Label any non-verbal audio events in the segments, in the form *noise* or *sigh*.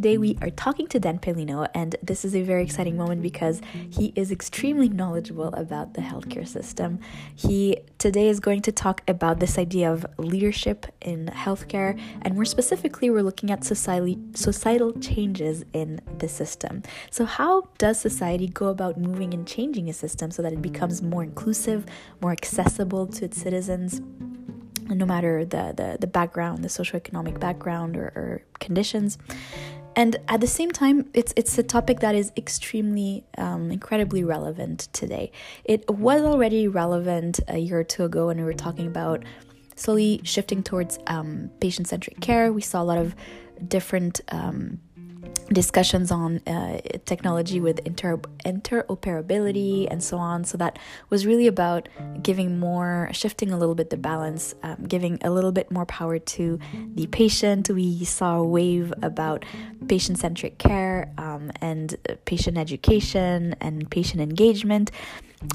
Today we are talking to Dan Pelino, and this is a very exciting moment because he is extremely knowledgeable about the healthcare system. He today is going to talk about this idea of leadership in healthcare, and more specifically, we're looking at society, societal changes in the system. So, how does society go about moving and changing a system so that it becomes more inclusive, more accessible to its citizens? no matter the, the, the background, the socioeconomic background or, or conditions. And at the same time, it's it's a topic that is extremely, um, incredibly relevant today. It was already relevant a year or two ago when we were talking about slowly shifting towards um, patient centric care. We saw a lot of different um, discussions on uh, technology with inter- interoperability and so on. So that was really about giving more, shifting a little bit the balance, um, giving a little bit more power to the patient. We saw a wave about patient centric care um, and patient education and patient engagement.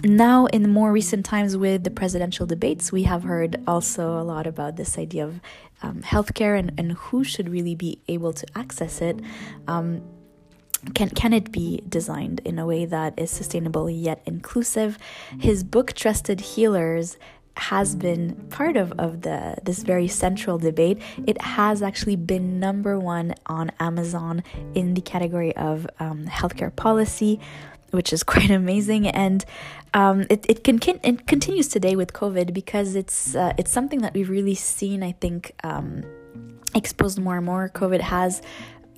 Now, in more recent times with the presidential debates, we have heard also a lot about this idea of um, healthcare and, and who should really be able to access it. Um, can can it be designed in a way that is sustainable yet inclusive? His book Trusted Healers has been part of, of the this very central debate. It has actually been number one on Amazon in the category of um, healthcare policy which is *laughs* quite amazing. And um, it it can it continues today with COVID because it's uh, it's something that we've really seen. I think um, exposed more and more. COVID has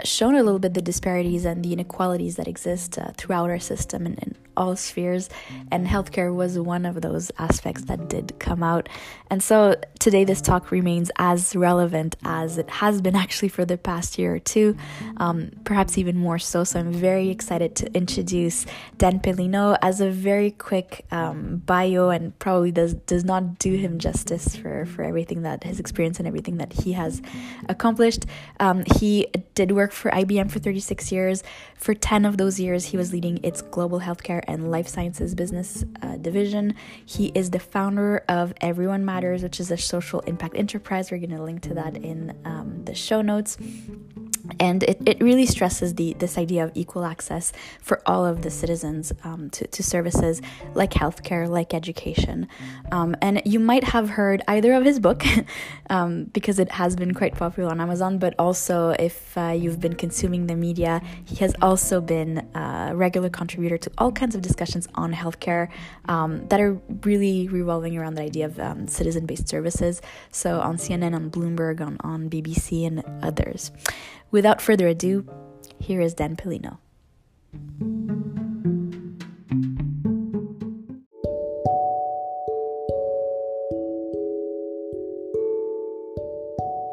shown a little bit the disparities and the inequalities that exist uh, throughout our system and, in all spheres, and healthcare was one of those aspects that did come out. And so today, this talk remains as relevant as it has been *laughs* actually for the past year or two, um, perhaps even more so. So I'm very excited to introduce Dan Pelino as a very quick um, bio, and probably does does not do him justice for for everything that his experience and everything that he has accomplished. Um, he did work for IBM for 36 years. For 10 of those years, he was leading its global healthcare and life sciences business uh, division. He is the founder of Everyone Matters, which is a social impact enterprise. We're going to link to that in um, the show notes and it, it really stresses the this idea of equal access for all of the citizens um, to, to services like healthcare, like education. Um, and you might have heard either of his book *laughs* um, because it has been quite popular on Amazon, but also if uh, you've been consuming the media, he has also been a regular contributor to all kinds of discussions on healthcare um, that are really revolving around the idea of um, citizen based services. So on CNN, on Bloomberg, on, on BBC, and others. Without further ado, here is Dan Pelino.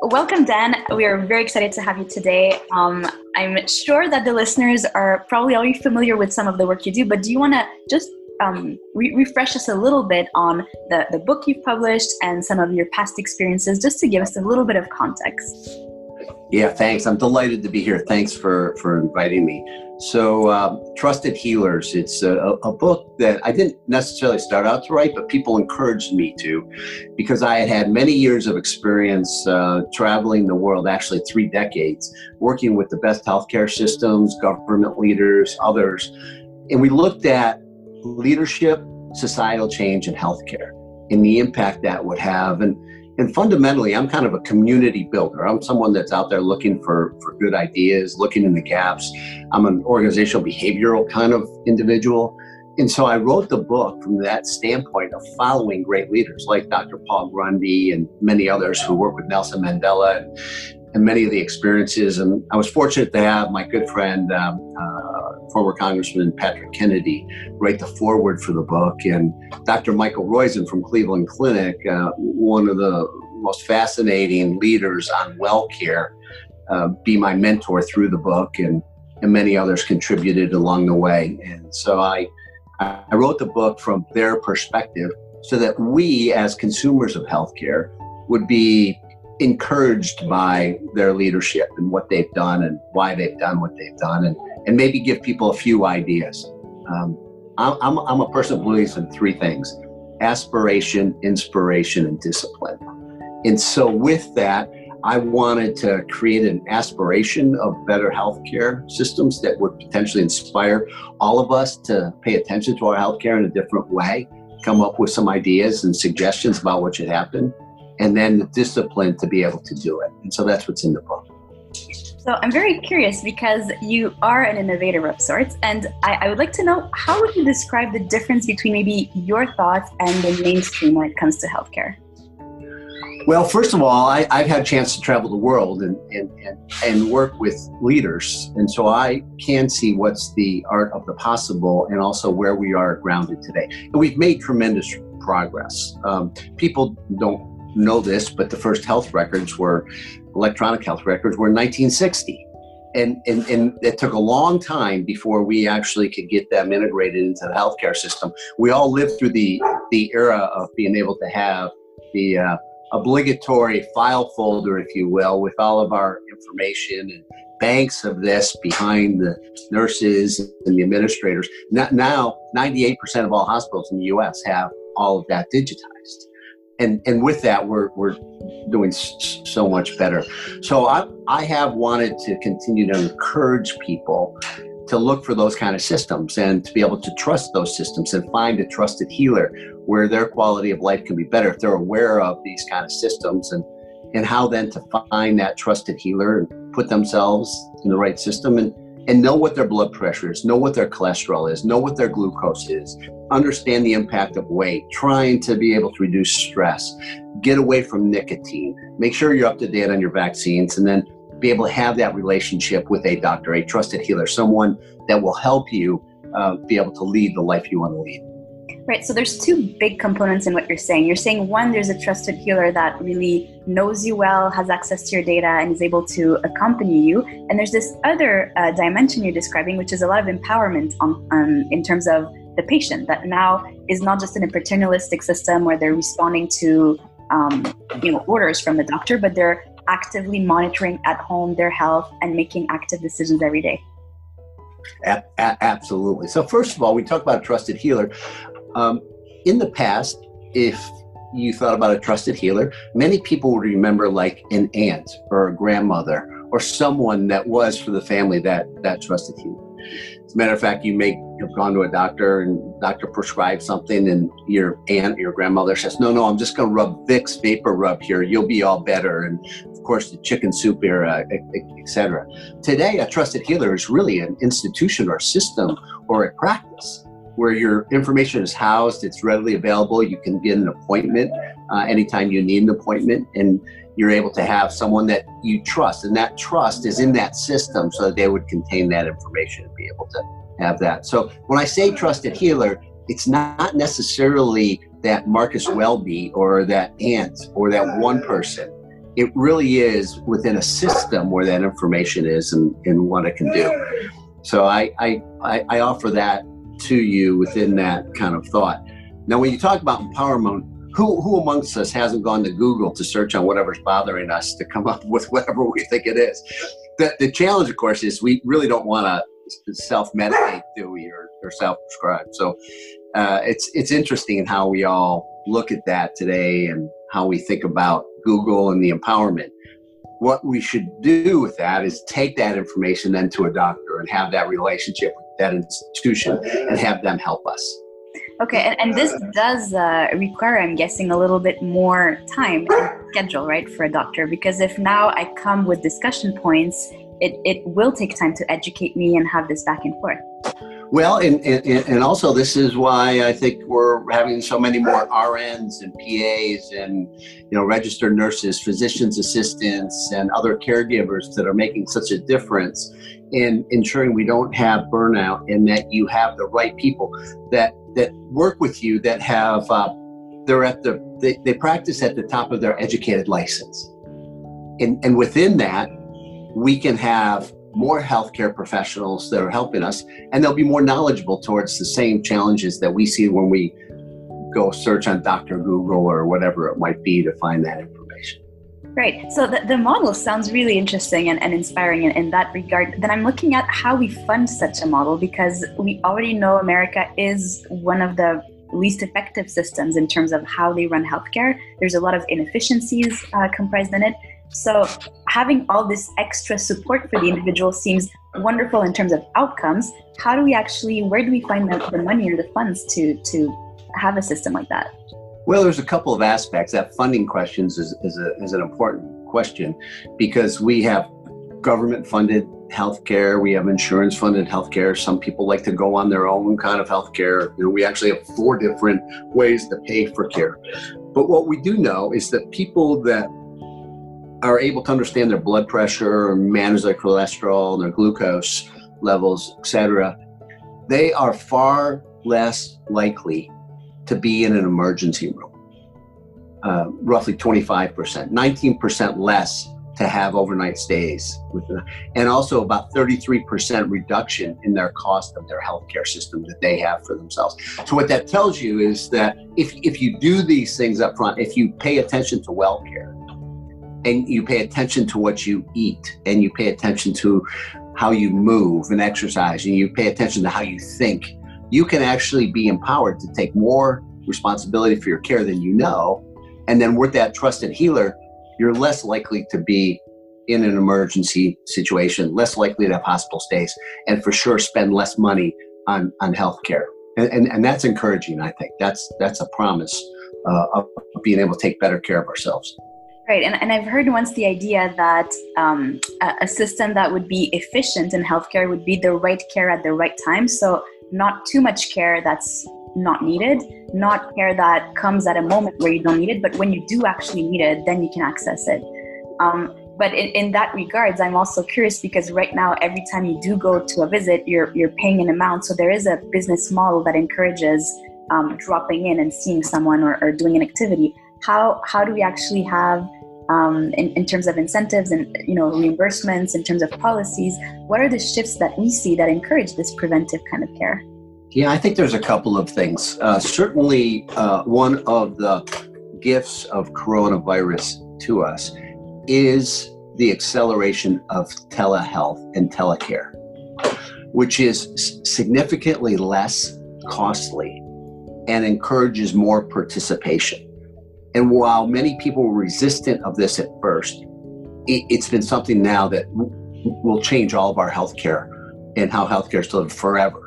Welcome, Dan. We are very excited to have you today. Um, I'm sure that the listeners are probably already familiar with some of the work you do, but do you want to just um, re- refresh us a little bit on the, the book you've published and some of your past experiences, just to give us a little bit of context? Yeah, thanks. I'm delighted to be here. Thanks for for inviting me. So, uh, Trusted Healers. It's a, a, book that I didn't necessarily start out to write, but people encouraged me to, because I had had many years of experience uh, traveling the world, actually three decades, working with the best healthcare systems, government leaders, others, and we looked at leadership, societal change, and healthcare, and the impact that would have, and and fundamentally i'm kind of a community builder. I'm someone that's out there looking for for good ideas looking in the gaps. I'm an organizational behavioral kind of individual. And so i wrote the book from that standpoint of following great leaders like dr paul grundy and many others who work with nelson mandela and, and many of the experiences and i was fortunate to have my good friend um, uh, former Congressman Patrick Kennedy write the foreword for the book, and Dr. Michael Roizen from Cleveland Clinic, uh, one of the most fascinating leaders on well care, uh, be my mentor through the book, and, and many others contributed along the way. And so I, I wrote the book from their perspective so that we, as consumers of healthcare, would be encouraged by their leadership and what they've done and why they've done what they've done. And and maybe give people a few ideas. Um, I'm, I'm a person who believes in three things aspiration, inspiration, and discipline. And so, with that, I wanted to create an aspiration of better healthcare systems that would potentially inspire all of us to pay attention to our healthcare in a different way, come up with some ideas and suggestions about what should happen, and then the discipline to be able to do it. And so that's what's in the book. So I'm very curious because you are an innovator of sorts, and I, I, would like to know how would you describe the difference between maybe your thoughts and the mainstream when it comes to healthcare? Well, first of all, I, have had a chance to travel the world and, and, and, and work with leaders. And so I can see what's the art of the possible and also where we are grounded today. And we've made tremendous progress. Um, people don't know this, but the first health records were electronic health records were in 1960. And, and, and it took a long time before we actually could get them integrated into the healthcare system. We all lived through the, the era of being able to have the uh, obligatory file folder, if you will, with all of our information and banks of this behind the nurses and the administrators. Now, 98% of all hospitals in the US have all of that digitized. And, and with that, we're, we're doing so much better. So I, I have wanted to continue to encourage people to look for those kind of systems and to be able to trust those systems and find a trusted healer where their quality of life can be better if they're aware of these kind of systems and and how then to find that trusted healer and put themselves in the right system and and know what their blood pressure is, know what their cholesterol is, know what their glucose is, understand the impact of weight, trying to be able to reduce stress, get away from nicotine, make sure you're up to date on your vaccines, and then be able to have that relationship with a doctor, a trusted healer, someone that will help you uh, be able to lead the life you want to lead. Right. So there's two big components in what you're saying. You're saying one, there's a trusted healer that really knows you well, has access to your data, and is able to accompany you. And there's this other uh, dimension you're describing, which is a lot of empowerment on, um, in terms of the patient that now is not just in a paternalistic system where they're responding to um, you know orders from the doctor, but they're actively monitoring at home their health and making active decisions every day? A- a- absolutely. So, first of all, we talk about a trusted healer. Um, in the past, if you thought about a trusted healer, many people would remember like an aunt or a grandmother or someone that was for the family that that trusted healer. As a matter of fact, you may have gone to a doctor and doctor prescribed something, and your aunt, your grandmother says, "No, no, I'm just going to rub Vicks VapoRub here. You'll be all better." And of course, the chicken soup era, etc. Today, a trusted healer is really an institution or system or a practice where your information is housed. It's readily available. You can get an appointment uh, anytime you need an appointment, and you're able to have someone that you trust, and that trust is in that system, so that they would contain that information and be able to have that. So when I say trusted healer, it's not necessarily that Marcus Welby or that aunt or that one person. It really is within a system where that information is and, and what it can do. So I, I, I offer that to you within that kind of thought. Now, when you talk about empowerment, who, who amongst us hasn't gone to Google to search on whatever's bothering us to come up *laughs* with whatever we think it is? The, the challenge, of course, is we really don't want to self-medicate, do we, or, or self-prescribe. So uh, it's it's interesting how we all look at that today and how we think about Google and the empowerment. What we should do with that is take that information then to a doctor and have that relationship with that institution and have them help us. Okay, and, and this does uh, require, I'm guessing, a little bit more time and schedule, right, for a doctor? Because if now I come with discussion points, it, it will take time to educate me and have this back and forth. Well, and, and, and also this is why I think we're having so many more RNs and PAs and you know registered nurses, physicians assistants, and other caregivers that are making such a difference in ensuring we don't have burnout and that you have the right people that that work with you that have uh, they're at the they, they practice at the top of their educated license. And and within that we can have more healthcare professionals that are helping us and they'll be more knowledgeable towards the same challenges that we see when we go search on dr google or whatever it might be to find that information Right. So the, the model sounds really interesting and, and inspiring in, in that regard. Then I'm looking at how we fund such a model because we already know America is one of the least effective systems in terms of how they run healthcare. There's a lot of inefficiencies uh, comprised in it. So having all this extra support for the individual seems wonderful in terms of outcomes. How do we actually, where do we find the, the money or the funds to, to have a system like that? Well, there's a couple of aspects. That funding questions is, is, a, is an important question because we have government funded healthcare, we have insurance funded healthcare. Some people like to go on their own kind of healthcare. You know, we actually have four different ways to pay for care. But what we do know is that people that are able to understand their blood pressure or manage their cholesterol, their glucose levels, etc., they are far less likely to be in an emergency room. Uh, roughly 25%, 19% less to have overnight stays, and also about 33% reduction in their cost of their healthcare system that they have for themselves. So what that tells you is that if if you do these things up front, if you pay attention to well care, and you pay attention to what you eat, and you pay attention to how you move and exercise, and you pay attention to how you think, you can actually be empowered to take more responsibility for your care than you know. And then with that trusted healer, you're less likely to be in an emergency situation, less likely to have hospital stays, and for sure spend less money on, on health care. And, and, and that's encouraging, I think. That's, that's a promise uh, of being able to take better care of ourselves. Right, and, and I've heard once the idea that um, a, system that would be efficient in healthcare would be the right care at the right time. So, not too much care that's not needed, not care that comes at a moment where you don't need it, but when you do actually need it, then you can access it. Um, but in, in that regards, I'm also curious because right now, every time you do go to a visit, you're you're paying an amount. So there is a business model that encourages um, dropping in and seeing someone or, or, doing an activity. How how do we actually have um, in, in terms of incentives and you know reimbursements, in terms of policies? What are the shifts that we see that encourage this preventive kind of care? Yeah, I think there's a couple of things. Uh, certainly, uh, one of the gifts of coronavirus to us is the acceleration of telehealth and telecare, which is significantly less costly and encourages more participation. And while many people were resistant of this at first, it, has been something now that will change all of our healthcare and how healthcare is delivered forever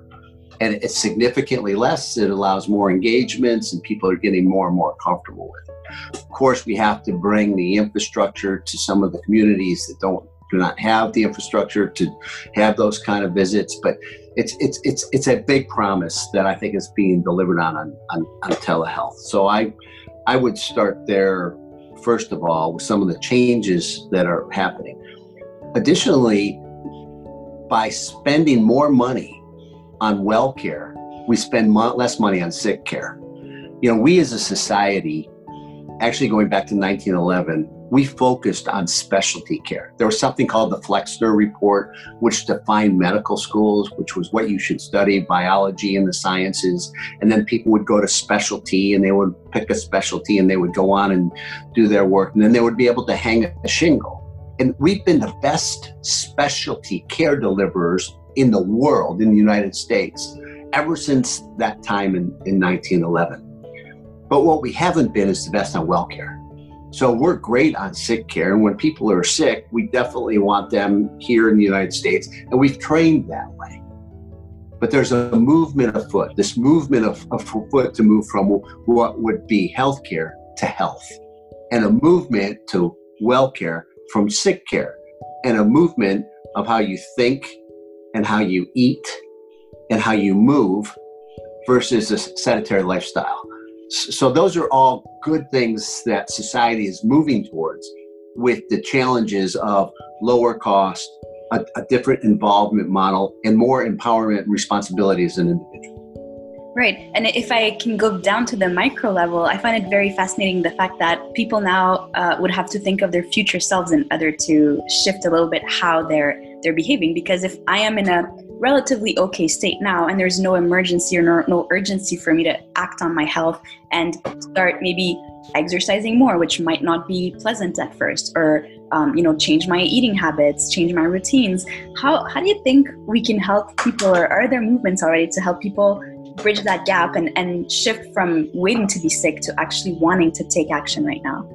and it's significantly less. It allows more engagements, and people are getting more and more comfortable with it. Of course, we have to bring the infrastructure to some of the communities that don't do not have the infrastructure to have those kind of visits. But it's it's it's it's a big promise that I think is being delivered on on, on, on telehealth. So I I would start there first of all with some of the changes that are happening. Additionally, by spending more money on well care, we spend less money on sick care. You know, we as a society, actually going back to 1911, we focused on specialty care. There was something called the Flexner Report, which defined medical schools, which was what you should study biology and the sciences. And then people would go to specialty and they would pick a specialty and they would go on and do their work. And then they would be able to hang a shingle. And we've been the best specialty care deliverers in the world, in the United States, ever since that time in, in 1911. But what we haven't been is the best on well care. So we're great on sick care. And when people are sick, we definitely want them here in the United States. And we've trained that way. But there's a movement afoot, this movement of, of foot to move from what would be healthcare to health, and a movement to well care from sick care, and a movement of how you think and how you eat and how you move versus a sedentary lifestyle. So, those are all good things that society is moving towards with the challenges of lower cost, a, a different involvement model, and more empowerment and responsibility as an individual. Right. And if I can go down to the micro level, I find it very fascinating the fact that people now uh, would have to think of their future selves in order to shift a little bit how they're they're behaving. Because if I am in a relatively okay state now and there's no emergency or no, no urgency for me to act on my health and start maybe exercising more, which might not be pleasant at first, or um, you know, change my eating habits, change my routines. How how do you think we can help people, or are there movements already to help people bridge that gap and, and shift from waiting to be sick to actually wanting to take action right now?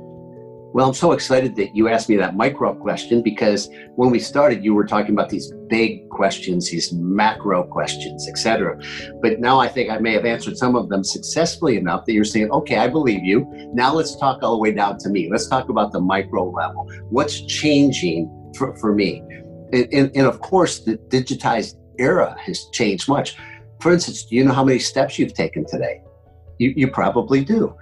Well, I'm so excited that you asked me that micro question because when we started, you were talking about these big questions, these macro questions, etc. But now I think I may have answered some of them successfully enough that you're saying, okay, I believe you. Now let's talk all the way down to me. Let's talk about the micro level. What's changing for, for me? And, and, and of course, the digitized era has changed much. For instance, do you know how many steps you've taken today? You, you probably do.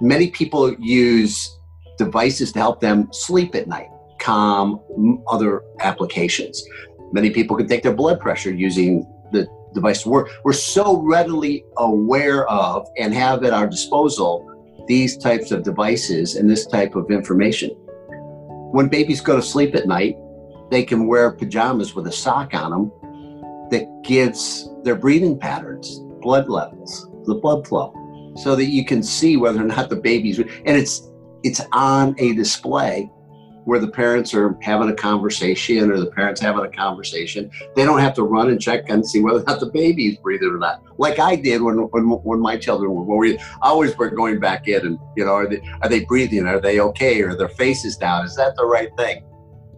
Many people use devices to help them sleep at night, calm, other applications. Many people can take their blood pressure using the device. We're, we're so readily aware of and have at our disposal these types of devices and this type of information. When babies go to sleep at night, they can wear pajamas with a sock on them that gives their breathing patterns, blood levels, the blood flow, so that you can see whether or not the baby's and it's it's on a display where the parents are having a conversation or the parents having a conversation. They don't have to run and check and see whether or not the baby's breathing or not. Like I did when when, when my children were born. always were going back in and you know are they are they breathing? Are they okay? Are their faces down? Is that the right thing?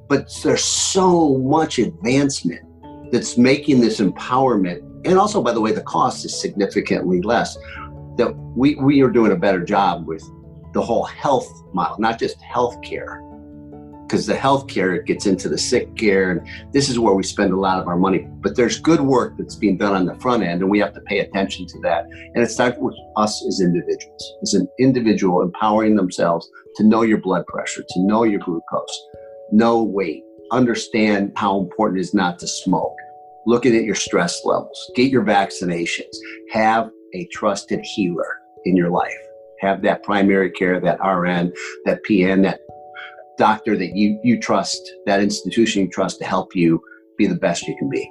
But there's so much advancement that's making this empowerment, and also by the way, the cost is significantly less. That we we are doing a better job with the whole health model, not just health care. Because the health care gets into the sick care, and this is where we spend a lot of our money. But there's good work that's being done on the front end, and we have to pay attention to that. And it starts with us as individuals, as an individual empowering themselves to know your blood pressure, to know your glucose, know weight, understand how important it is not to smoke, looking at your stress levels, get your vaccinations, have a trusted healer in your life have that primary care, that RN, that PN, that doctor that you, you trust, that institution you trust to help you be the best you can be.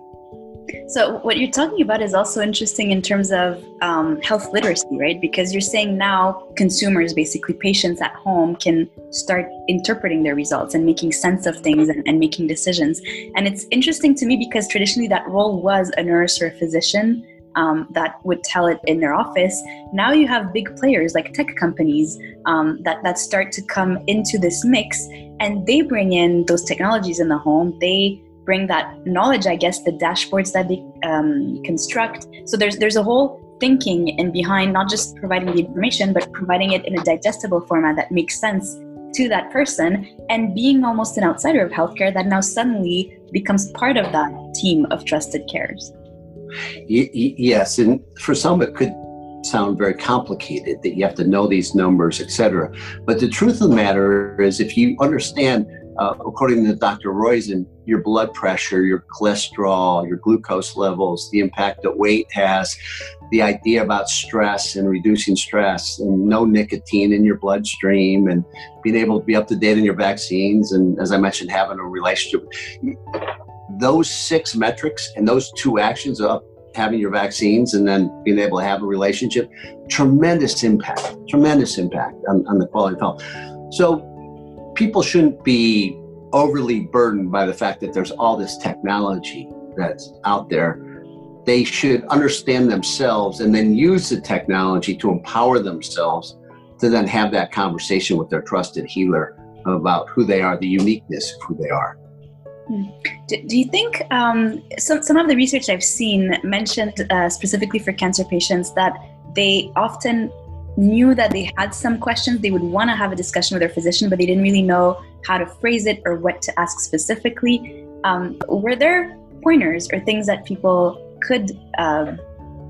So, what you're talking about is also interesting in terms of um, health literacy, right? Because you're saying now consumers, basically patients at home, can start interpreting their results and making sense of things and, and making decisions. And it's interesting to me because traditionally that role was a nurse or a physician um, that would tell it in their office. Now you have big players like tech companies um, that, that start to come into this mix and they bring in those technologies in the home. They bring that knowledge, I guess, the dashboards that they um, construct. So there's, there's a whole thinking and behind not just providing the information, but providing it in a digestible format that makes sense to that person and being almost an outsider of healthcare that now suddenly becomes part of that team of trusted cares. Y- y- yes, and for some it could sound very complicated that you have to know these numbers, etc. But the truth of the matter is, if you understand, uh, according to Dr. Roizen, your blood pressure, your cholesterol, your glucose levels, the impact that weight has, the idea about stress and reducing stress, and no nicotine in your bloodstream, and being able to be up to date on your vaccines, and as I mentioned, having a relationship those six metrics and those two actions of having your vaccines and then being able to have a relationship, tremendous impact, tremendous impact on, on the quality of health. So people shouldn't be overly burdened by the fact that there's all this technology that's out there. They should understand themselves and then use the technology to empower themselves to then have that conversation with their trusted healer about who they are, the uniqueness of who they are. Do, do you think um, some, some of the research I've seen mentioned uh, specifically for cancer patients that they often knew that they had some questions they would want to have a discussion with their physician, but they didn't really know how to phrase it or what to ask specifically? Um, were there pointers or things that people could um,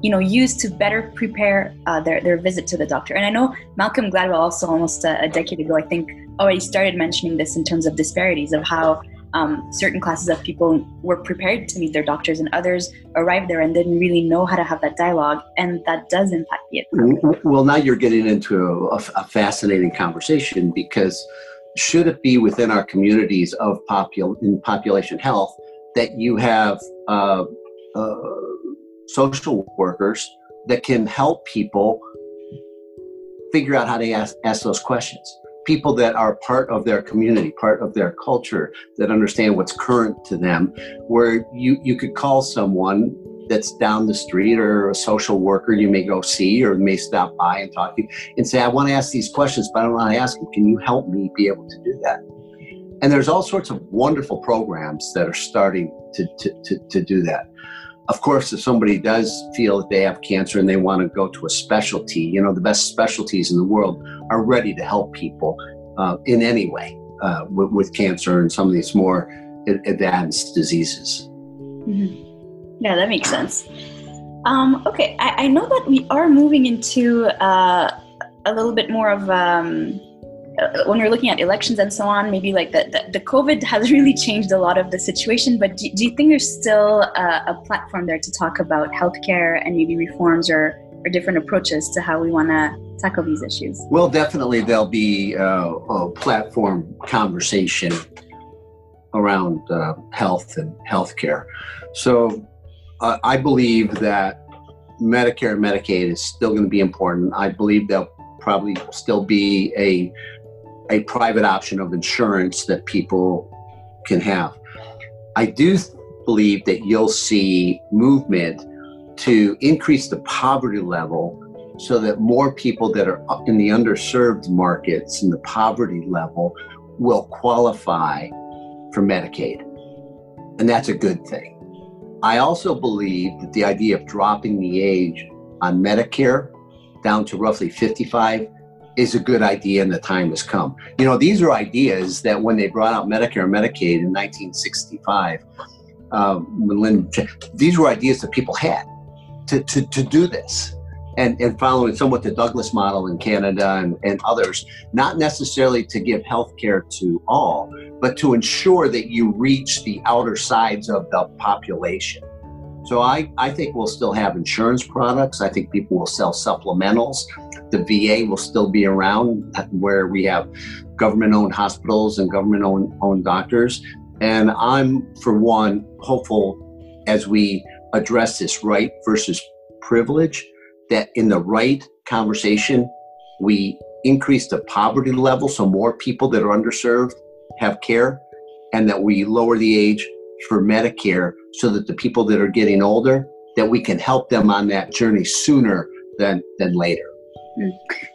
you know use to better prepare uh, their, their visit to the doctor and i know malcolm gladwell also almost a, a, decade ago i think already started mentioning this in terms of disparities of how um, certain classes of people were prepared to meet their doctors and others arrived there and didn't really know how to have that dialogue and that does impact the outcome. well now you're getting into a, a, fascinating conversation because should it be within our communities of popul- in population health that you have uh, uh, social workers that can help people figure out how to ask, ask those questions people that are part of their community, part of their culture, that understand what's current to them, where you, you could call someone that's down the street or a social worker you may go see or may stop by and talk to you and say, I want to ask these questions, but I don't want to ask them. Can you help me be able to do that? And there's all sorts of wonderful programs that are starting to, to, to, to do that. Of course, if somebody does feel that they have cancer and they want to go to a specialty, you know, the best specialties in the world are ready to help people uh, in any way uh, with, with, cancer and some of these more advanced diseases. Mm-hmm. Yeah, that makes sense. Um, okay, I, I, know that we are moving into uh, a little bit more of um, when we're looking at elections and so on. Maybe like the, the, the COVID has really changed a lot of the situation. But do, do you think there's still a, a, platform there to talk about healthcare and maybe reforms or, or different approaches to how we want to tackle these issues? Well, definitely there'll be uh, a platform conversation around uh, health and healthcare. So uh, I believe that Medicare and Medicaid is still going to be important. I believe there'll probably still be a a private option of insurance that people can have. I do believe that you'll see movement to increase the poverty level so that more people that are in the underserved markets in the poverty level will qualify for Medicaid. And that's a good thing. I also believe that the idea of dropping the age on Medicare down to roughly 55 is a good idea and the time has come. You know, these are ideas that when they brought out Medicare and Medicaid in 1965, um, when these were ideas that people had to, to, to do this. And, and following somewhat the Douglas model in Canada and, and others, not necessarily to give health care to all, but to ensure that you reach the outer sides of the population. So I, I think we'll still have insurance products. I think people will sell supplementals. The VA will still be around where we have government owned hospitals and government owned doctors. And I'm, for one, hopeful as we address this right versus privilege, that in the right conversation, we increase the poverty level so more people that are underserved have care and that we lower the age for Medicare so that the people that are getting older that we can help them on that journey sooner than than later.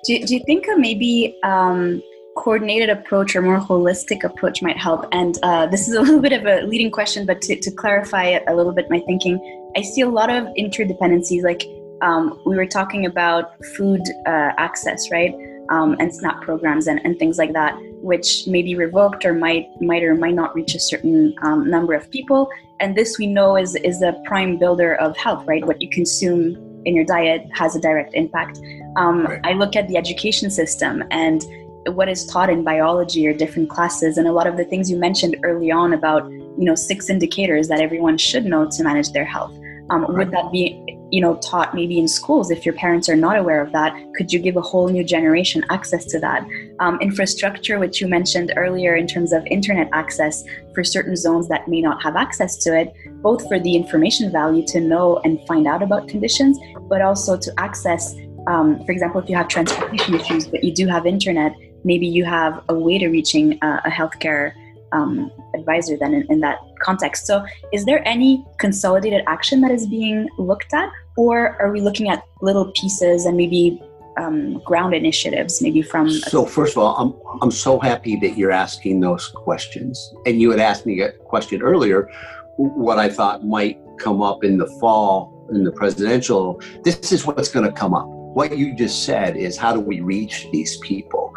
Do, do you think a maybe um, coordinated approach or more holistic approach might help? And uh, this is a *laughs* little bit of a leading question, but to, to clarify a little bit my thinking, I see a lot of interdependencies. Like um, we were talking about food uh, access, right? um, and SNAP programs and, and things like that, which may be revoked or might might or might not reach a certain um, number of people. And this we know is is a prime builder of health, right? What you consume in your diet has a direct impact. Um, right. I look at the education system and what is taught in biology or different classes, and a lot of the things you mentioned early on about you know six indicators that everyone should know to manage their health. Um, right. Would that be you know taught maybe in schools if your parents are not aware of that could you give a whole new generation access to that um, infrastructure which you mentioned earlier in terms of internet access for certain zones that may not have access to it both for the information value to know and find out about conditions but also to access um, for example if you have transportation issues but you do have internet maybe you have a way to reaching uh, a healthcare um, advisor then in, in, that context. So, is there any consolidated action that is being looked at, or are we looking at little pieces and maybe um, ground initiatives, maybe from? So, first of all, I'm I'm so happy that you're asking those questions, and you had asked me a question earlier, what I thought might come up in the fall in the presidential. This is what's going to come up. What you just said is how do we reach these people?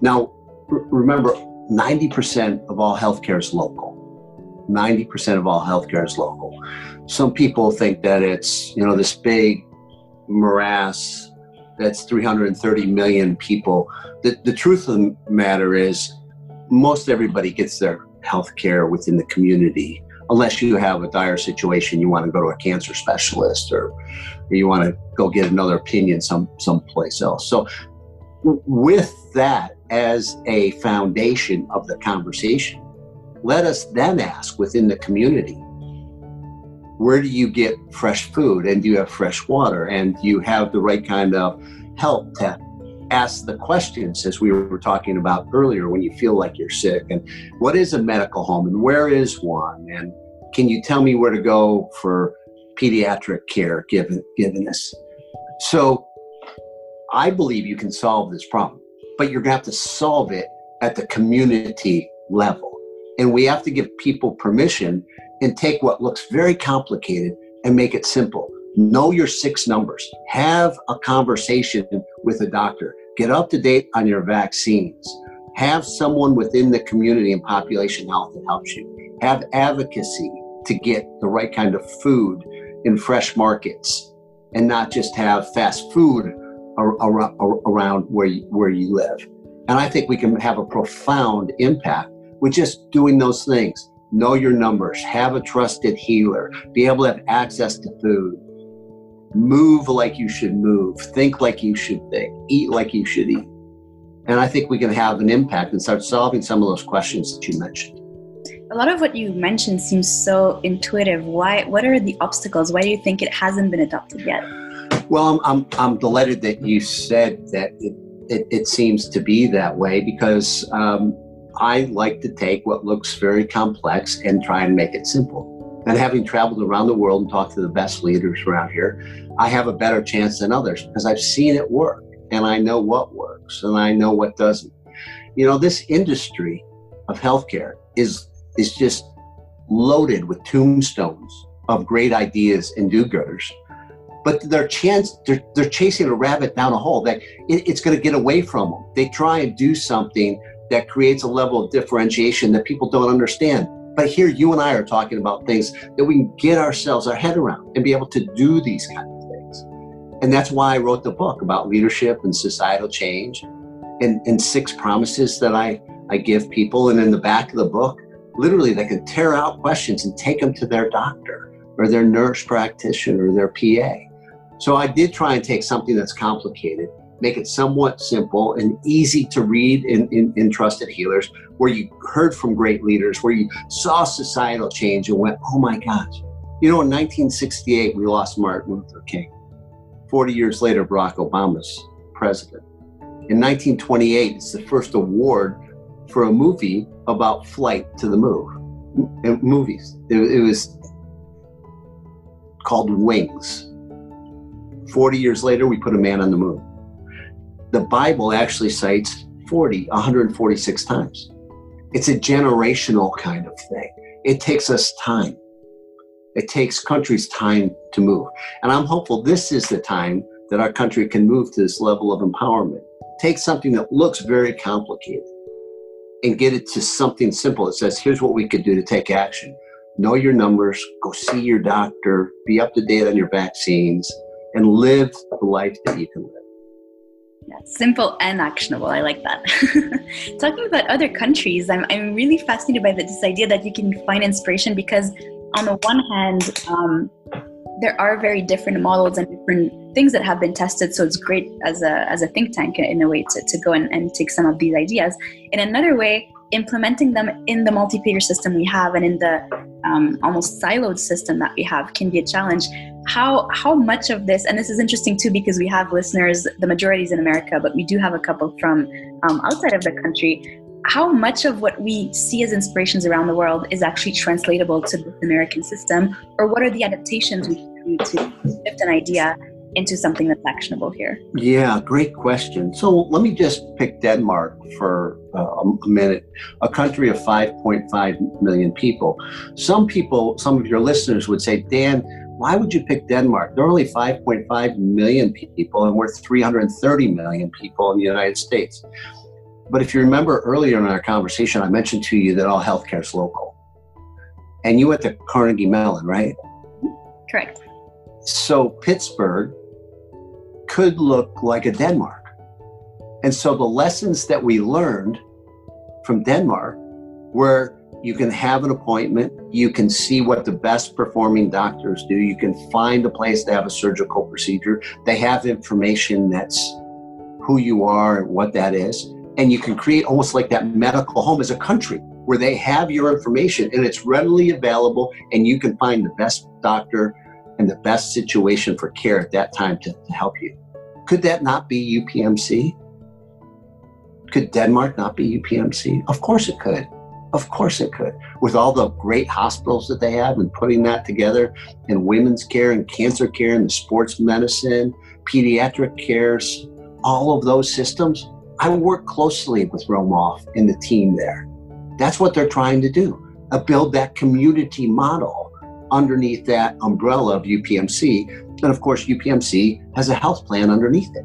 Now, remember 90% of all healthcare is local. 90% of all healthcare is local. Some people think that it's, you know, this big morass that's 330 million people. The, the truth of the matter is, most everybody gets their health care within the community, unless you have a dire situation, you want to go to a cancer specialist or, or you want to go get another opinion some someplace else. So, with that, as a foundation of the conversation. Let us then ask within the community where do you get fresh food? And do you have fresh water? And do you have the right kind of help to ask the questions as we were talking about earlier when you feel like you're sick? And what is a medical home? And where is one? And can you tell me where to go for pediatric care given given us. So I believe you can solve this problem, but you're gonna have to solve it at the community level. And we have to give people permission and take what looks very complicated and make it simple. Know your six numbers. Have a conversation with a doctor. Get up to date on your vaccines. Have someone within the community and population health that helps you. Have advocacy to get the right kind of food in fresh markets and not just have fast food around where you, where you live. And I think we can have a profound impact with just doing those things. Know your numbers, have a trusted healer, be able to have access to food, move like you should move, think like you should think, eat like you should eat. And I think we can have an impact and start solving some of those questions that you mentioned. A lot of what you mentioned seems so intuitive. Why? What are the obstacles? Why do you think it hasn't been adopted yet? Well, I'm, I'm, I'm delighted that you said that it, it, it seems to be that way because um, I like to take what looks very complex and try and make it simple. And having traveled around the world and talked to the best leaders around here, I have a better chance than others because I've seen it work and I know what works and I know what doesn't. You know, this industry of healthcare is is just loaded with tombstones of great ideas and do-gooders. But they're chance they're, they're chasing a rabbit down a hole that it, it's going to get away from them. They try and do something that creates a level of differentiation that people don't understand. But here, you and I are talking about things that we can get ourselves our head around and be able to do these kind of things. And that's why I wrote the book about leadership and societal change and, and six promises that I, I give people. And in the back of the book, literally, they can tear out questions and take them to their doctor or their nurse practitioner or their PA. So I did try and take something that's complicated make it somewhat simple and easy to read in, in, in, trusted healers, where you heard from great leaders, where you saw societal change and went, oh my gosh. You know, in 1968, we lost Martin Luther King. 40 years later, Barack Obama's president. In 1928, it's the first award for a movie about flight to the moon. In movies. It, it was called Wings. 40 years later, we put a man on the moon the Bible actually cites 40, 146 times. It's a generational kind of thing. It takes us time. It takes countries time to move. And I'm hopeful this is the time that our country can move to this level of empowerment. Take something that looks very complicated and get it to something simple. It says, here's what we could do to take action. Know your numbers, go see your doctor, be up to date on your vaccines, and live the life that you can live. Simple and actionable. I like that. *laughs* Talking about other countries, I'm, I'm really fascinated by this idea that you can find inspiration because, on the one hand, um, there are very different models and different things that have been tested. So it's great as a, as a think tank in a way to, to go and, and take some of these ideas. In another way, implementing them in the multi-payer system we have and in the um, almost siloed system that we have can be a challenge. How how much of this and this is interesting too because we have listeners the majority is in america but we do have a couple from um, outside of the country. How much of what we see as inspirations around the world is actually translatable to the american system? Or what are the adaptations we can do to shift an idea into something that's actionable here yeah great question so let me just pick denmark for uh, a minute a country of 5.5 million people some people some of your listeners would say dan why would you pick Denmark? There are only 5.5 million people, and we're 330 million people in the United States. But if you remember earlier in our conversation, I mentioned to you that all healthcare is local. And you went to Carnegie Mellon, right? Correct. So Pittsburgh could look like a Denmark. And so the lessons that we learned from Denmark were you can have an appointment. You can see what the best performing doctors do. You can find a place to have a surgical procedure. They have information that's who you are and what that is. And you can create almost like that medical home as a country where they have your information and it's readily available and you can find the best doctor and the best situation for care at that time to, to help you. Could that not be UPMC? Could Denmark not be UPMC? Of course it could. Of course it could. With all the great hospitals that they have and putting that together in women's care and cancer care and the sports medicine, pediatric cares, all of those systems, I work closely with Romoff and the team there. That's what they're trying to do. Uh, build that community model underneath that umbrella of UPMC. And of course, UPMC has a health plan underneath it.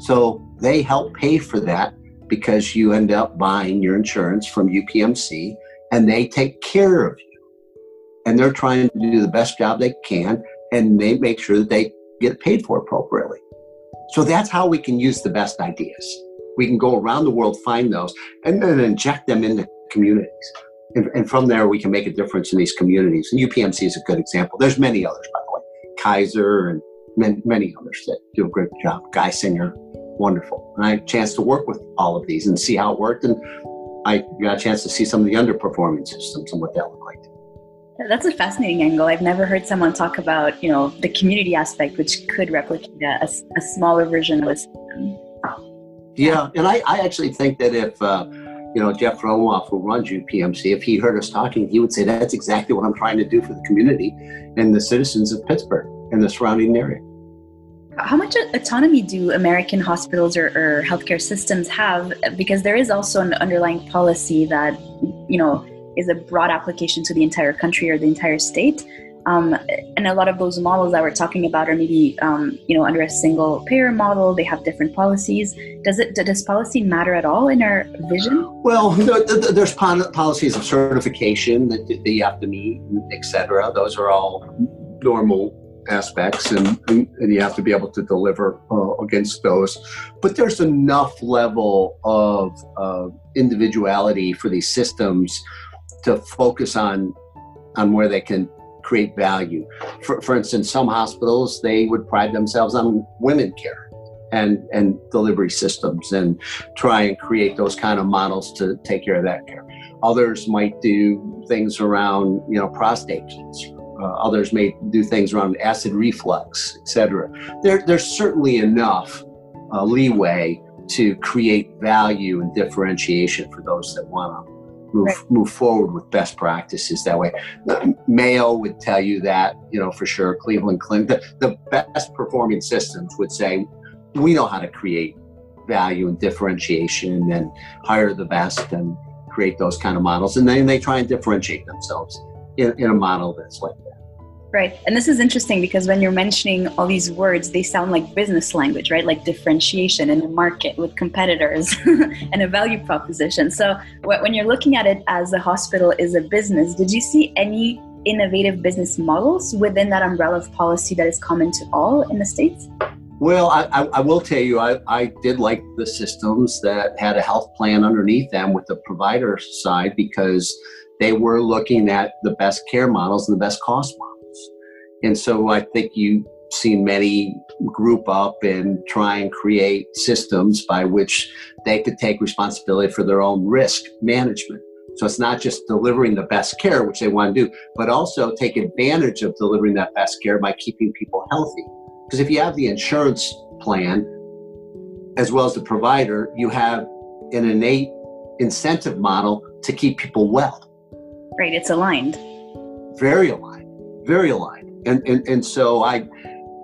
So they help pay for that because you end up buying your insurance from UPMC and they take care of you. And they're trying to do the best job they can and they make sure that they get paid for appropriately. So that's how we can use the best ideas. We can go around the world, find those, and then inject them into communities. And, and from there, we can make a difference in these communities. And UPMC is a good example. There's many others, by. Kaiser and many, many others that do a great job. Geisinger, wonderful. And I had a chance to work with all of these and see how it worked. And I got a chance to see some of the underperforming systems and what that looked like. That's a fascinating angle. I've never heard someone talk about, you know, the community aspect, which could replicate a, a smaller version of a system. Yeah, and I, I actually think that if, uh, you know, Jeff Romoff, who runs UPMC, if he heard us talking, he would say that's exactly what I'm trying to do for the community and the citizens of Pittsburgh and the surrounding area. How much autonomy do American hospitals or, or healthcare systems have? Because there is also an underlying policy that, you know, is a broad application to the entire country or the entire state. Um, and a lot of those models that we're talking about are maybe um, you know under a single payer model. They have different policies. Does it does policy matter at all in our vision? Well, there's policies of certification that, you have to meet, etc. Those are all normal aspects, and, and you have to be able to deliver uh, against those. But there's enough level of uh, individuality for these systems to focus on on where they can create value. For, for instance, some hospitals they would pride themselves on women care and and delivery systems and try and create those kind of models to take care of that care. Others might do things around you know prostate cancer. Uh, others may do things around acid reflux, etc. There, there's certainly enough uh, leeway to create value and differentiation for those that want to move right. move forward with best practices that way. Mayo would tell you that, you know, for sure. Cleveland Clinic, the, the best performing systems would say, we know how to create value and differentiation and hire the best and create those kind of models. And then they try and differentiate themselves in, in a model that's like. Right. And this is interesting because when you're mentioning all these words, they sound like business language, right? Like differentiation in the market with competitors *laughs* and a value proposition. So when you're looking at it as a hospital is a business, did you see any innovative business models within that umbrella of policy that is common to all in the States? Well, I, I, I will tell you, I, I did like the systems that had a health plan underneath them with the provider side because they were looking at the best care models and the best cost models. And so I think you've seen many group up and try and create systems by which they could take responsibility for their own risk management. So it's not just delivering the best care, which they want to do, but also take advantage of delivering that best care by keeping people healthy. Because if you have the insurance plan as well as the provider, you have an innate incentive model to keep people well. Right, it's aligned. Very aligned, very aligned and and, and so I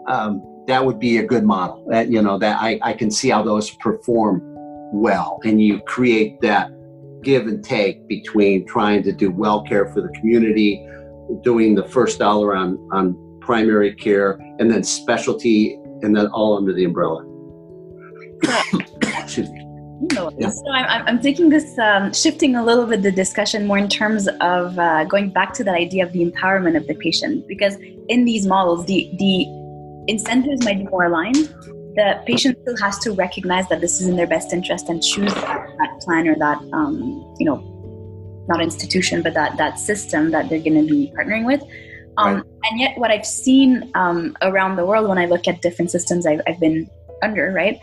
um, that would be a good model. That you know that I, I can see how those perform well, and you create that give and take between trying to do well care for the community, doing the first dollar on on primary care, and then specialty, and then all under the umbrella. *coughs* Excuse me. Yeah. So I'm, I'm taking this, um, shifting a little bit the discussion more in terms of uh, going back to that idea of the empowerment of the patient, because in these models, the the incentives might be more aligned. The patient still has to recognize that this is in their best interest and choose that, that plan or that, um, you know, not institution, but that that system that they're going to be partnering with. Um, right. And yet, what I've seen um, around the world when I look at different systems I've, I've been under, right?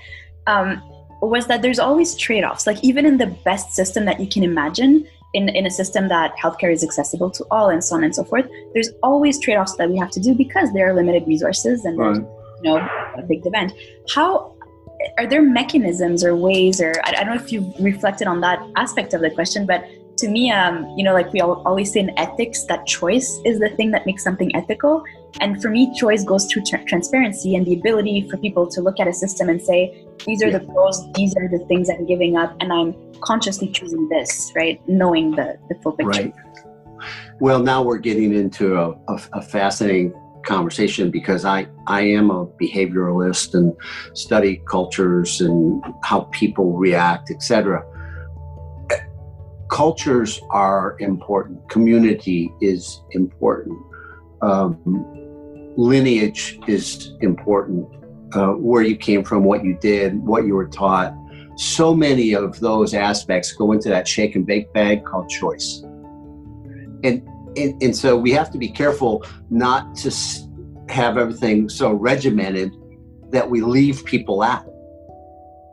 Was that there's always trade-offs like even in the best system that you can imagine in, in a system that healthcare is accessible to all and so on and so forth there's always trade-offs that we have to do because there are limited resources and right. you know a big demand how are there mechanisms or ways or I, I don't know if you've reflected on that aspect of the question but to me, um, you know, like we always say in ethics, that choice is the thing that makes something ethical. And for me, choice goes through tra- transparency and the ability for people to look at a system and say, these are yeah. the pros, these are the things I'm giving up, and I'm consciously choosing this, right? Knowing the, the full picture. Right. Well, now we're getting into a, a, a fascinating conversation because I, I am a behavioralist and study cultures and how people react, etc cultures are important, community is important, um, lineage is important, uh, where you came from, what you did, what you were taught. So many of those aspects go into that shake and bake bag called choice. And, and, and so we have to be careful not to have everything so regimented that we leave people out.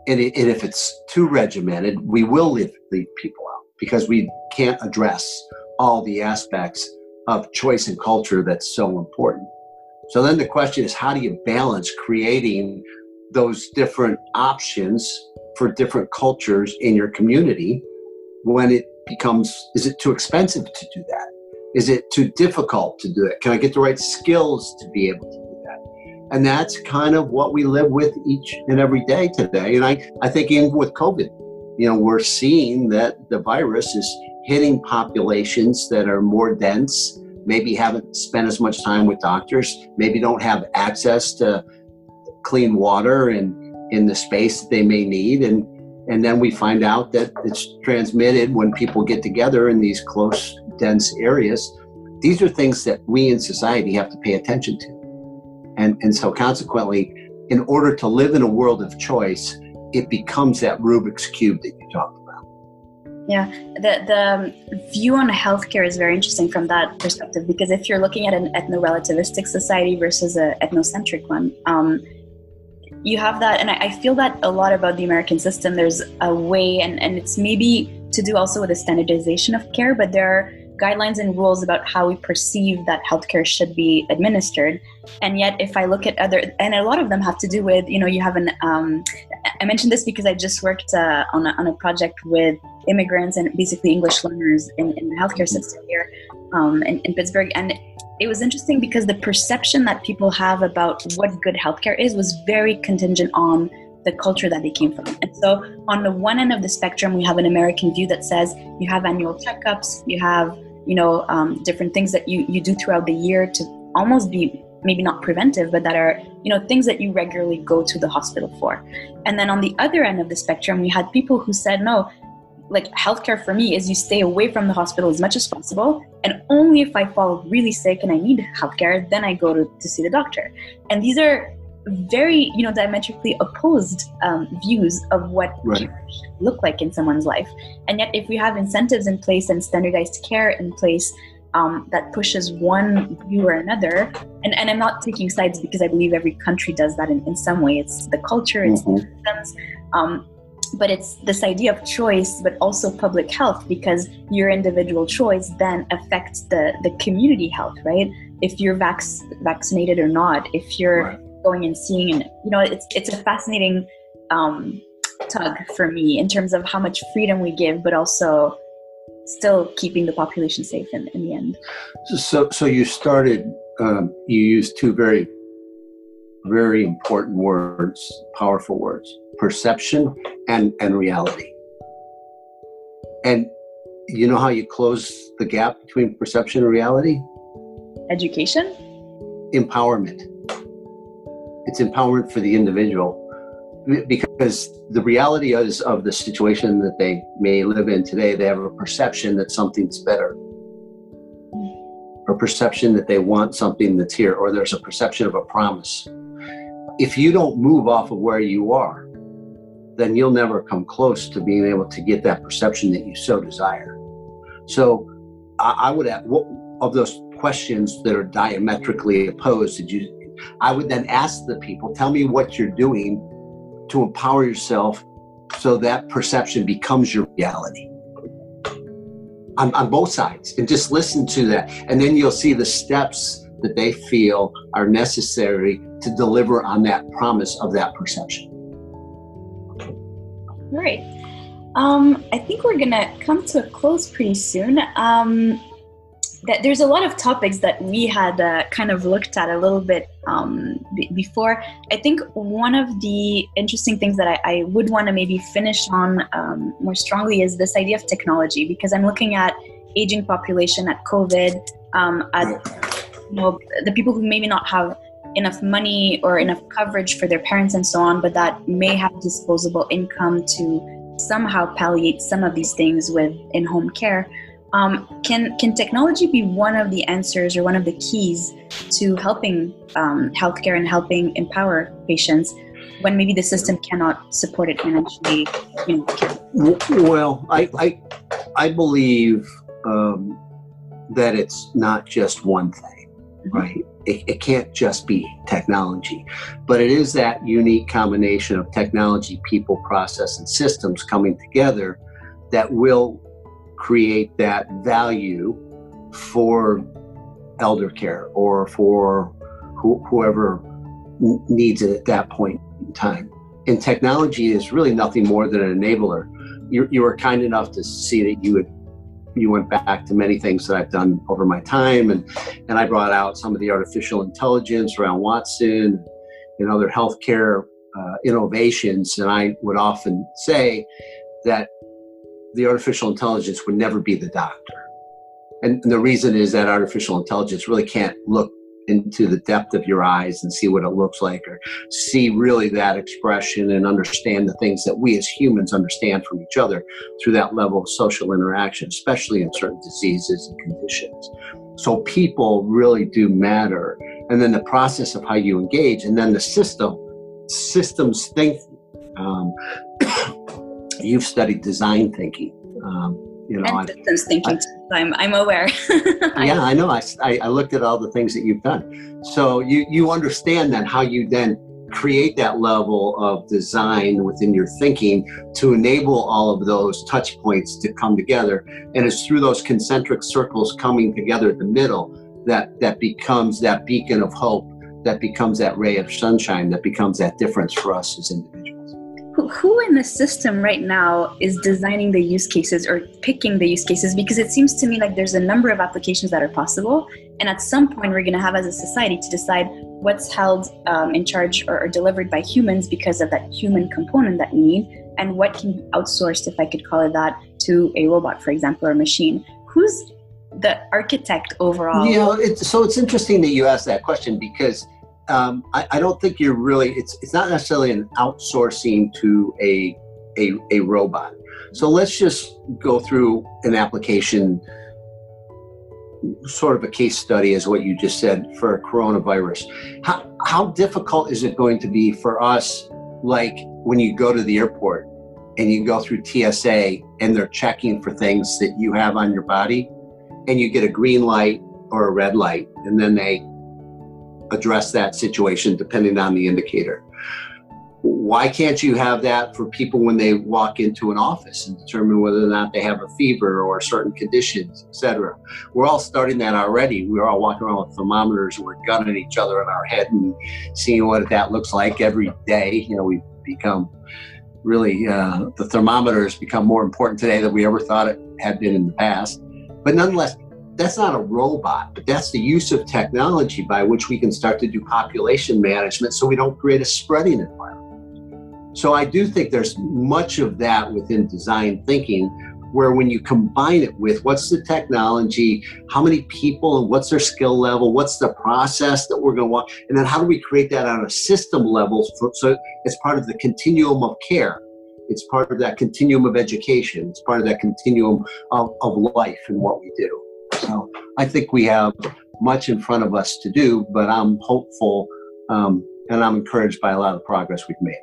And, it, and if it's too regimented, we will leave, leave people because we can't address all the aspects of choice and culture that's so important. So then the question is how do you balance creating those different options for different cultures in your community when it becomes is it too expensive to do that? Is it too difficult to do it? Can I get the right skills to be able to do that? And that's kind of what we live with each and every day today. And I, I think even with COVID, you know, we're seeing that the virus is hitting populations that are more dense, maybe haven't spent as much time with doctors, maybe don't have access to clean water and in the space that they may need. And, and then we find out that it's transmitted when people get together in these close, dense areas. These are things that we in society have to pay attention to. And, and so, consequently, in order to live in a world of choice, it becomes that Rubik's cube that you talked about. Yeah, the the view on healthcare is very interesting from that perspective because if you're looking at an ethno-relativistic society versus an ethnocentric one, um, you have that, and I, I feel that a lot about the American system. There's a way, and and it's maybe to do also with the standardization of care, but there are guidelines and rules about how we perceive that healthcare should be administered. And yet, if I look at other, and a lot of them have to do with, you know, you have an, um, I mentioned this because I just worked uh, on, a, on a project with immigrants and basically English learners in, in the healthcare system here um, in, in Pittsburgh. And it was interesting because the perception that people have about what good healthcare is was very contingent on the culture that they came from. And so, on the one end of the spectrum, we have an American view that says you have annual checkups, you have you know um, different things that you you do throughout the year to almost be maybe not preventive, but that are you know things that you regularly go to the hospital for. And then on the other end of the spectrum, we had people who said no. Like healthcare for me is you stay away from the hospital as much as possible, and only if I fall really sick and I need healthcare, then I go to, to see the doctor. And these are very you know diametrically opposed um, views of what right. should look like in someone's life and yet if we have incentives in place and standardized care in place um, that pushes one view or another. And, and i'm not taking sides because i believe every country does that in, in some way. It's the culture it's mm-hmm. the systems um, but it's this idea of choice but also public health because your individual choice then affects the the community health right? If you're vac- vaccinated or not if you're right. going and seeing and you know it's it's a fascinating um, tug for me in terms of how much freedom we give but also still keeping the population safe in, in the end. So so you started um, you used two very very important words powerful words perception and and reality. And you know how you close the gap between perception and reality? Education? Empowerment. It's empowerment for the individual because the reality is of the situation that they may live in today they have a perception that something's better. A perception that they want something that's here or there's a perception of a promise. If you don't move off of where you are then you'll never come close to being able to get that perception that you so desire. So i, I would add what of those questions that are diametrically opposed did you I would then ask the people, tell me what you're doing to empower yourself so that perception becomes your reality. On, on both sides, and just listen to that. And then you'll see the steps that they feel are necessary to deliver on that promise of that perception. Right. Um, I think we're gonna come to a close pretty soon. Um, that there's a lot of topics that we had uh, kind of looked at a little bit um, b- before. I think one of the interesting things that I, I would want to maybe finish on um, more strongly is this idea of technology, because I'm looking at aging population, at COVID, um, at you know, the people who maybe not have enough money or enough coverage for their parents and so on, but that may have disposable income to somehow palliate some of these things with in-home care. Um, can can technology be one of the answers or one of the keys to helping um, healthcare and helping empower patients when maybe the system cannot support it financially? You know? Well, I I, I believe um, that it's not just one thing, mm-hmm. right? It, it can't just be technology, but it is that unique combination of technology, people, process, and systems coming together that will create that value for elder care or for wh- whoever needs it at that point in time. And technology is really nothing more than an enabler. You, you were kind enough to see that you you went back to many things that I've done over my time, and and I brought out some of the artificial intelligence around Watson and other healthcare uh, innovations. And I would often say that the artificial intelligence would never be the doctor. And, the reason is that artificial intelligence really can't look into the depth of your eyes and see what it looks like or see really that expression and understand the things that we as humans understand from each other through that level of social interaction, especially in certain diseases and conditions. So people really do matter. And then the process of how you engage and then the system, systems think. Um, you've studied design thinking. Um, you know, and systems thinking. I, am I'm aware. *laughs* yeah, I know. I, I looked at all the things that you've done. So you you understand then how you then create that level of design within your thinking to enable all of those touch points to come together. And it's through those concentric circles coming together at the middle that that becomes that beacon of hope, that becomes that ray of sunshine, that becomes that difference for us as individuals who, in the system right now is designing the use cases or picking the use cases? Because it seems to me like there's a number of applications that are possible. And at some point we're going to have as a society to decide what's held um, in charge or, or, delivered by humans because of that human component that we need. And what can be outsourced if i could call it that to a robot for example or a machine. Who's the architect overall? You know it's, so it's interesting that you asked that question because um, I, I, don't think you're really it's it's not necessarily an outsourcing to a, a a robot. So let's just go through an application sort of a case study as what you just said for coronavirus. How, how difficult is it going to be for us like when you go to the airport and you go through tsa and they're checking for things that you have on your body and you get a green light or a red light and then they address that situation depending on the indicator. Why can't you have that for people when they walk into an office and determine whether or not they have a fever or certain conditions, etc.? We're all starting that already. We're all walking around with thermometers we're gunning each other in our head and seeing what that looks like every day. You know, we've become really, uh, the thermometer has become more important today than we ever thought it had been in the past. But nonetheless, that's not a robot, but that's the use of technology by which we can start to do population management so we don't create a spreading environment. So I do think there's much of that within design thinking where when you combine it with what's the technology, how many people and what's their skill level, what's the process that we're going to want, and then how do we create that on a system level for, so it's part of the continuum of care. It's part of that continuum of education. It's part of that continuum of, of life and what we do. So I think we have much in front of us to do, but I'm hopeful um, and I'm encouraged by a lot of the progress we've made.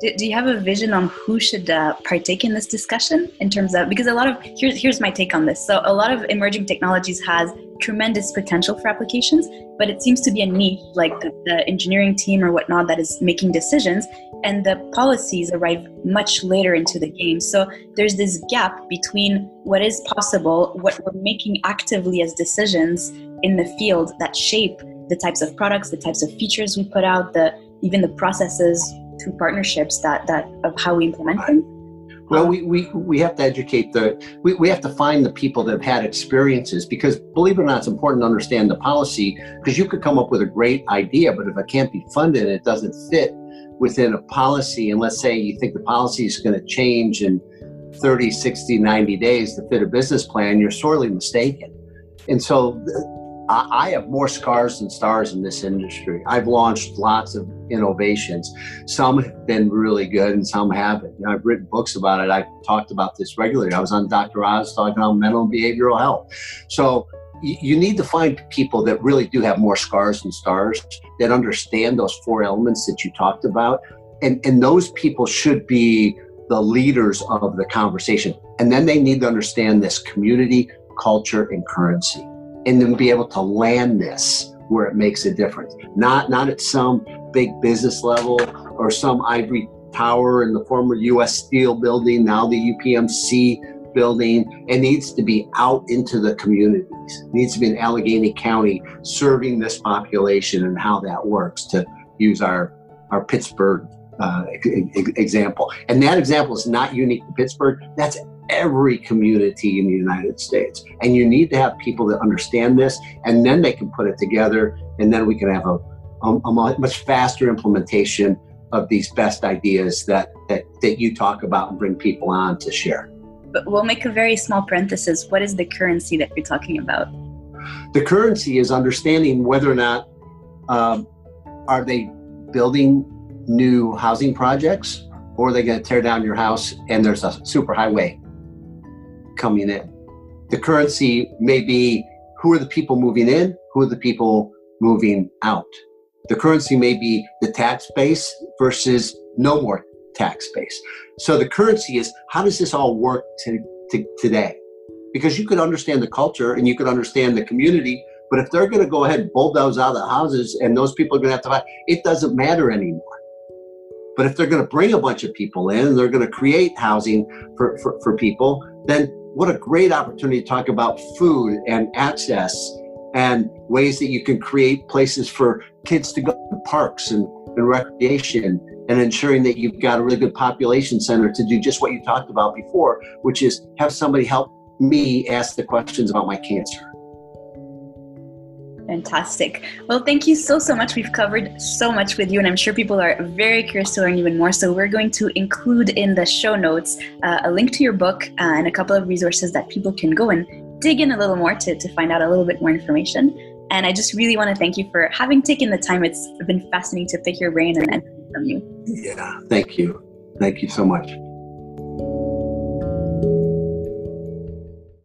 Do, do you have a vision on who should uh, partake in this discussion in terms of because a lot of here's here's my take on this. So a lot of emerging technologies has tremendous potential for applications, but it seems to be a niche like the, the engineering team or whatnot that is making decisions and the policies arrive much later into the game. So there's this gap between what is possible, what we're making actively as decisions in the field that shape the types of products, the types of features we put out, the even the processes through partnerships that that of how we implement them. Well, um, we, we, we have to educate the, we, we have to find the people that have had experiences because believe it or not, it's important to understand the policy because you could come up with a great idea, but if it can't be funded it doesn't fit within a policy, and let's say you think the policy is going to change in 30, 60, 90 days to fit a business plan, you're sorely mistaken. And so I have more scars than stars in this industry. I've launched lots of innovations. Some have been really good and some haven't. I've written books about it. I've talked about this regularly. I was on Dr. Oz talking about mental and behavioral health. So you need to find people that really do have more scars than stars, that understand those four elements that you talked about. And, and those people should be the leaders of the conversation. And then they need to understand this community, culture, and currency and then be able to land this where it makes a difference. Not not at some big business level or some ivory tower in the former US Steel building, now the UPMC building. It needs to be out into the communities. It needs to be in Allegheny County serving this population and how that works to use our our Pittsburgh uh, example. And that example is not unique to Pittsburgh. That's every community in the United States. And you need to have people that understand this, and then they can put it together, and then we can have a, a, a much faster implementation of these best ideas that, that, that you talk about and bring people on to share. But we'll make a very small parenthesis. What is the currency that you're talking about? The currency is understanding whether or not um, are they building new housing projects or are they going to tear down your house and there's a super highway coming in. The currency may be who are the people moving in, who are the people moving out. The currency may be the tax base versus no more tax base. So the currency is how does this all work to, to today? Because you could understand the culture and you could understand the community, but if they're going to go ahead and bulldoze out the houses and those people are going to have to buy, it doesn't matter anymore. But if they're going to bring a bunch of people in and they're going to create housing for, for, for people, then what a great opportunity to talk about food and access and ways that you can create places for kids to go to parks and, and recreation and ensuring that you've got a really good population center to do just what you talked about before, which is have somebody help me ask the questions about my cancer. Fantastic. Well, thank you so, so much. We've covered so much with you, and I'm sure people are very curious to learn even more. So, we're going to include in the show notes uh, a link to your book uh, and a couple of resources that people can go and dig in a little more to, to find out a little bit more information. And I just really want to thank you for having taken the time. It's been fascinating to pick your brain and, and from you. Yeah, thank you. Thank you so much.